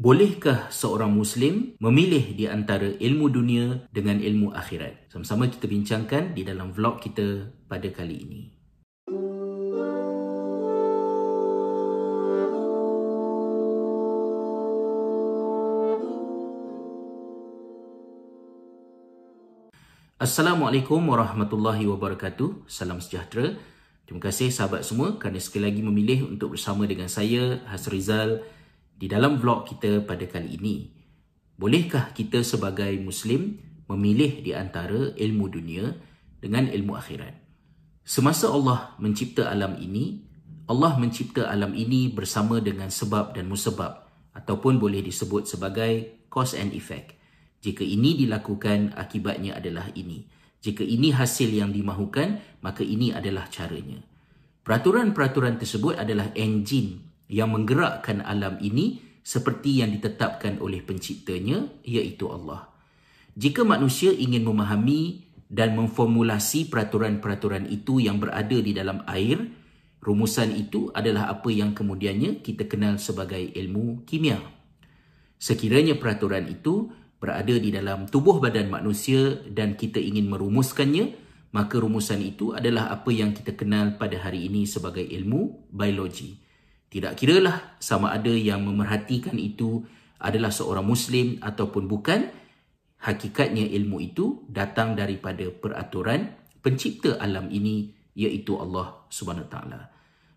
Bolehkah seorang Muslim memilih di antara ilmu dunia dengan ilmu akhirat? Sama-sama kita bincangkan di dalam vlog kita pada kali ini. Assalamualaikum warahmatullahi wabarakatuh. Salam sejahtera. Terima kasih sahabat semua kerana sekali lagi memilih untuk bersama dengan saya Hasrizal di dalam vlog kita pada kali ini. Bolehkah kita sebagai Muslim memilih di antara ilmu dunia dengan ilmu akhirat? Semasa Allah mencipta alam ini, Allah mencipta alam ini bersama dengan sebab dan musabab ataupun boleh disebut sebagai cause and effect. Jika ini dilakukan, akibatnya adalah ini. Jika ini hasil yang dimahukan, maka ini adalah caranya. Peraturan-peraturan tersebut adalah enjin yang menggerakkan alam ini seperti yang ditetapkan oleh penciptanya iaitu Allah. Jika manusia ingin memahami dan memformulasi peraturan-peraturan itu yang berada di dalam air, rumusan itu adalah apa yang kemudiannya kita kenal sebagai ilmu kimia. Sekiranya peraturan itu berada di dalam tubuh badan manusia dan kita ingin merumuskannya, maka rumusan itu adalah apa yang kita kenal pada hari ini sebagai ilmu biologi. Tidak kiralah sama ada yang memerhatikan itu adalah seorang Muslim ataupun bukan, hakikatnya ilmu itu datang daripada peraturan pencipta alam ini iaitu Allah Subhanahu Taala.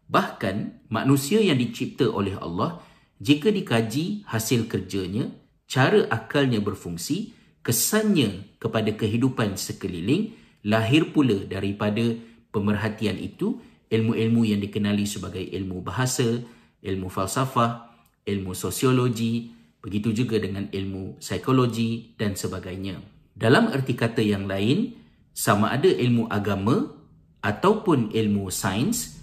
Bahkan manusia yang dicipta oleh Allah jika dikaji hasil kerjanya, cara akalnya berfungsi, kesannya kepada kehidupan sekeliling lahir pula daripada pemerhatian itu ilmu-ilmu yang dikenali sebagai ilmu bahasa, ilmu falsafah, ilmu sosiologi, begitu juga dengan ilmu psikologi dan sebagainya. Dalam erti kata yang lain, sama ada ilmu agama ataupun ilmu sains,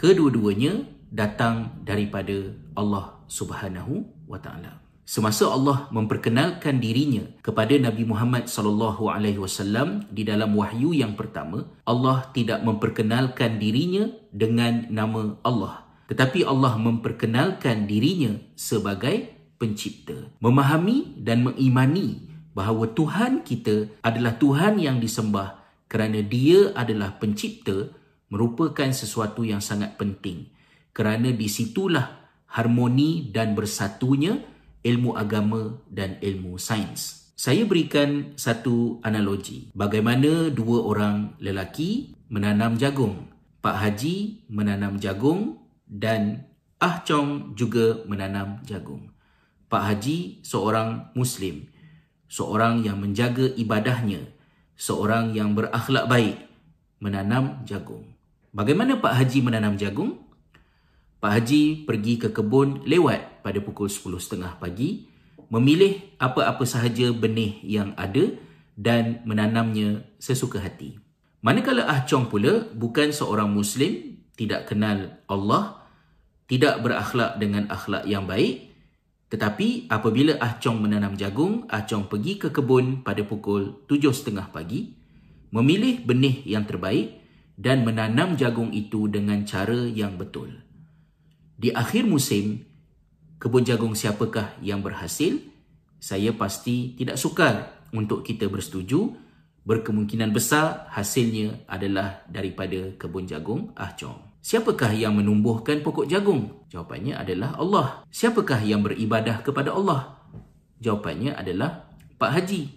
kedua-duanya datang daripada Allah Subhanahu wa taala. Semasa Allah memperkenalkan dirinya kepada Nabi Muhammad sallallahu alaihi wasallam di dalam wahyu yang pertama, Allah tidak memperkenalkan dirinya dengan nama Allah, tetapi Allah memperkenalkan dirinya sebagai pencipta. Memahami dan mengimani bahawa Tuhan kita adalah Tuhan yang disembah kerana Dia adalah pencipta merupakan sesuatu yang sangat penting. Kerana di situlah harmoni dan bersatunya ilmu agama dan ilmu sains. Saya berikan satu analogi. Bagaimana dua orang lelaki menanam jagung. Pak Haji menanam jagung dan Ah Chong juga menanam jagung. Pak Haji seorang Muslim. Seorang yang menjaga ibadahnya. Seorang yang berakhlak baik. Menanam jagung. Bagaimana Pak Haji menanam jagung? Pak Haji pergi ke kebun lewat pada pukul 10.30 pagi, memilih apa-apa sahaja benih yang ada dan menanamnya sesuka hati. Manakala Ah Chong pula bukan seorang Muslim, tidak kenal Allah, tidak berakhlak dengan akhlak yang baik, tetapi apabila Ah Chong menanam jagung, Ah Chong pergi ke kebun pada pukul 7.30 pagi, memilih benih yang terbaik dan menanam jagung itu dengan cara yang betul di akhir musim kebun jagung siapakah yang berhasil saya pasti tidak sukar untuk kita bersetuju berkemungkinan besar hasilnya adalah daripada kebun jagung Ah Chong Siapakah yang menumbuhkan pokok jagung? Jawapannya adalah Allah. Siapakah yang beribadah kepada Allah? Jawapannya adalah Pak Haji.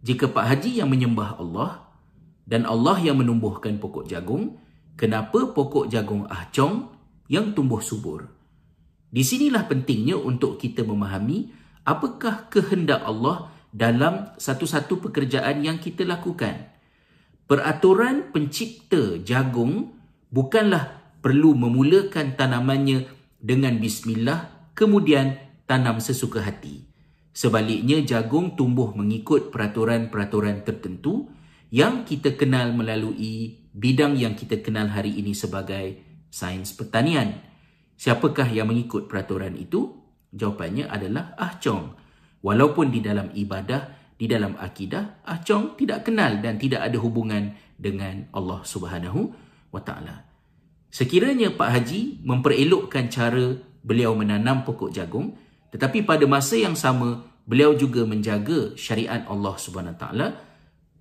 Jika Pak Haji yang menyembah Allah dan Allah yang menumbuhkan pokok jagung, kenapa pokok jagung Ah Chong yang tumbuh subur. Di sinilah pentingnya untuk kita memahami apakah kehendak Allah dalam satu-satu pekerjaan yang kita lakukan. Peraturan pencipta jagung bukanlah perlu memulakan tanamannya dengan bismillah kemudian tanam sesuka hati. Sebaliknya jagung tumbuh mengikut peraturan-peraturan tertentu yang kita kenal melalui bidang yang kita kenal hari ini sebagai sains pertanian. Siapakah yang mengikut peraturan itu? Jawapannya adalah Ah Chong. Walaupun di dalam ibadah, di dalam akidah, Ah Chong tidak kenal dan tidak ada hubungan dengan Allah Subhanahu wa taala. Sekiranya Pak Haji memperelokkan cara beliau menanam pokok jagung, Tetapi pada masa yang sama, beliau juga menjaga syariat Allah Subhanahu taala,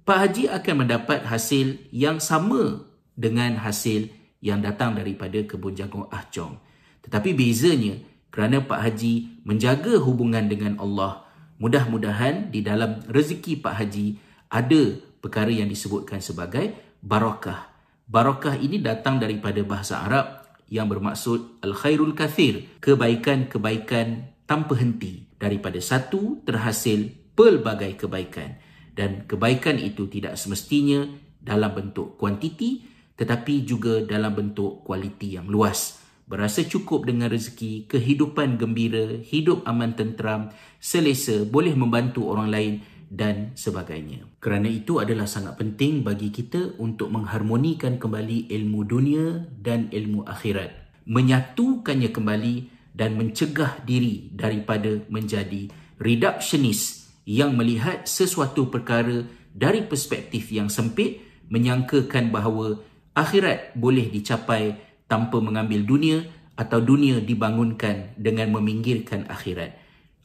Pak Haji akan mendapat hasil yang sama dengan hasil yang datang daripada kebun jagung Ah Chong. Tetapi bezanya kerana Pak Haji menjaga hubungan dengan Allah, mudah-mudahan di dalam rezeki Pak Haji ada perkara yang disebutkan sebagai barakah. Barakah ini datang daripada bahasa Arab yang bermaksud al-khairul kathir, kebaikan-kebaikan tanpa henti daripada satu terhasil pelbagai kebaikan dan kebaikan itu tidak semestinya dalam bentuk kuantiti tetapi juga dalam bentuk kualiti yang luas berasa cukup dengan rezeki kehidupan gembira hidup aman tentram selesa boleh membantu orang lain dan sebagainya. Kerana itu adalah sangat penting bagi kita untuk mengharmonikan kembali ilmu dunia dan ilmu akhirat. Menyatukannya kembali dan mencegah diri daripada menjadi reductionist yang melihat sesuatu perkara dari perspektif yang sempit menyangkakan bahawa akhirat boleh dicapai tanpa mengambil dunia atau dunia dibangunkan dengan meminggirkan akhirat.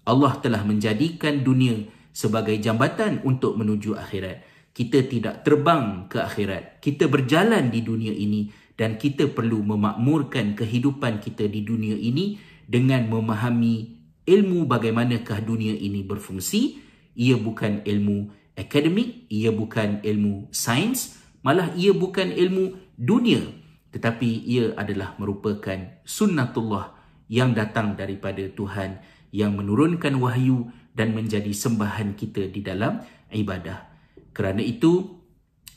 Allah telah menjadikan dunia sebagai jambatan untuk menuju akhirat. Kita tidak terbang ke akhirat. Kita berjalan di dunia ini dan kita perlu memakmurkan kehidupan kita di dunia ini dengan memahami ilmu bagaimanakah dunia ini berfungsi. Ia bukan ilmu akademik, ia bukan ilmu sains, malah ia bukan ilmu dunia. Tetapi ia adalah merupakan sunnatullah yang datang daripada Tuhan yang menurunkan wahyu dan menjadi sembahan kita di dalam ibadah. Kerana itu,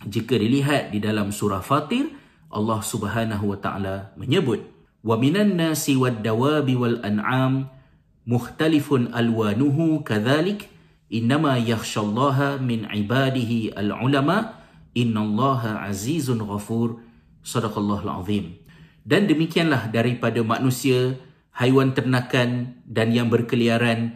jika dilihat di dalam surah Fatir, Allah Subhanahu wa taala menyebut, "Wa minan nasi wad dawabi wal an'am mukhtalifun alwanuhu kadzalik innama yakhshallaha min ibadihi al ulama innallaha azizun ghafur." Sadaqallahul azim. Dan demikianlah daripada manusia, haiwan ternakan dan yang berkeliaran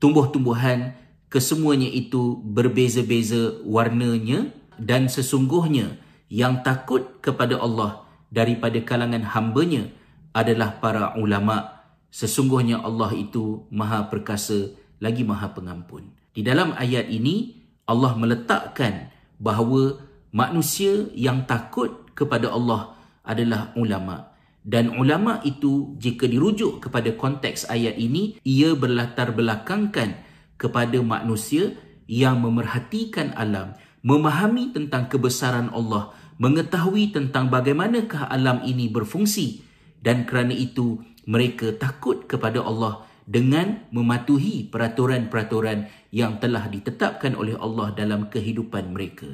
tumbuh-tumbuhan kesemuanya itu berbeza-beza warnanya dan sesungguhnya yang takut kepada Allah daripada kalangan hambanya adalah para ulama sesungguhnya Allah itu maha perkasa lagi maha pengampun di dalam ayat ini Allah meletakkan bahawa manusia yang takut kepada Allah adalah ulama' dan ulama itu jika dirujuk kepada konteks ayat ini ia berlatar belakangkan kepada manusia yang memerhatikan alam memahami tentang kebesaran Allah mengetahui tentang bagaimanakah alam ini berfungsi. Dan kerana itu mereka takut kepada Allah dengan mematuhi peraturan-peraturan yang telah ditetapkan oleh Allah dalam kehidupan mereka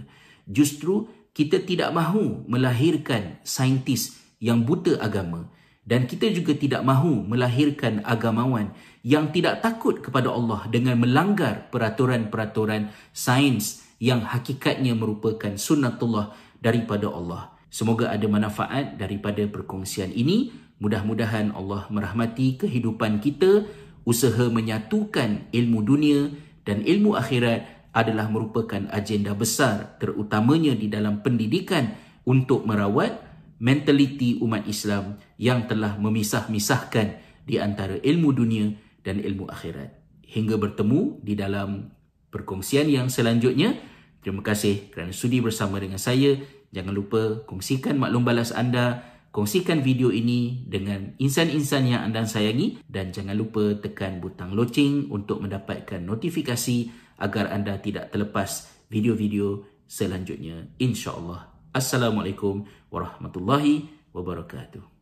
justru kita tidak mahu melahirkan saintis yang buta agama dan kita juga tidak mahu melahirkan agamawan yang tidak takut kepada Allah dengan melanggar peraturan-peraturan sains yang hakikatnya merupakan sunnatullah daripada Allah. Semoga ada manfaat daripada perkongsian ini. Mudah-mudahan Allah merahmati kehidupan kita. Usaha menyatukan ilmu dunia dan ilmu akhirat adalah merupakan agenda besar terutamanya di dalam pendidikan untuk merawat mentaliti umat Islam yang telah memisah-misahkan di antara ilmu dunia dan ilmu akhirat. Hingga bertemu di dalam perkongsian yang selanjutnya. Terima kasih kerana sudi bersama dengan saya. Jangan lupa kongsikan maklum balas anda, kongsikan video ini dengan insan-insan yang anda sayangi dan jangan lupa tekan butang loceng untuk mendapatkan notifikasi agar anda tidak terlepas video-video selanjutnya. InsyaAllah. Assalamualaikum warahmatullahi wabarakatuh.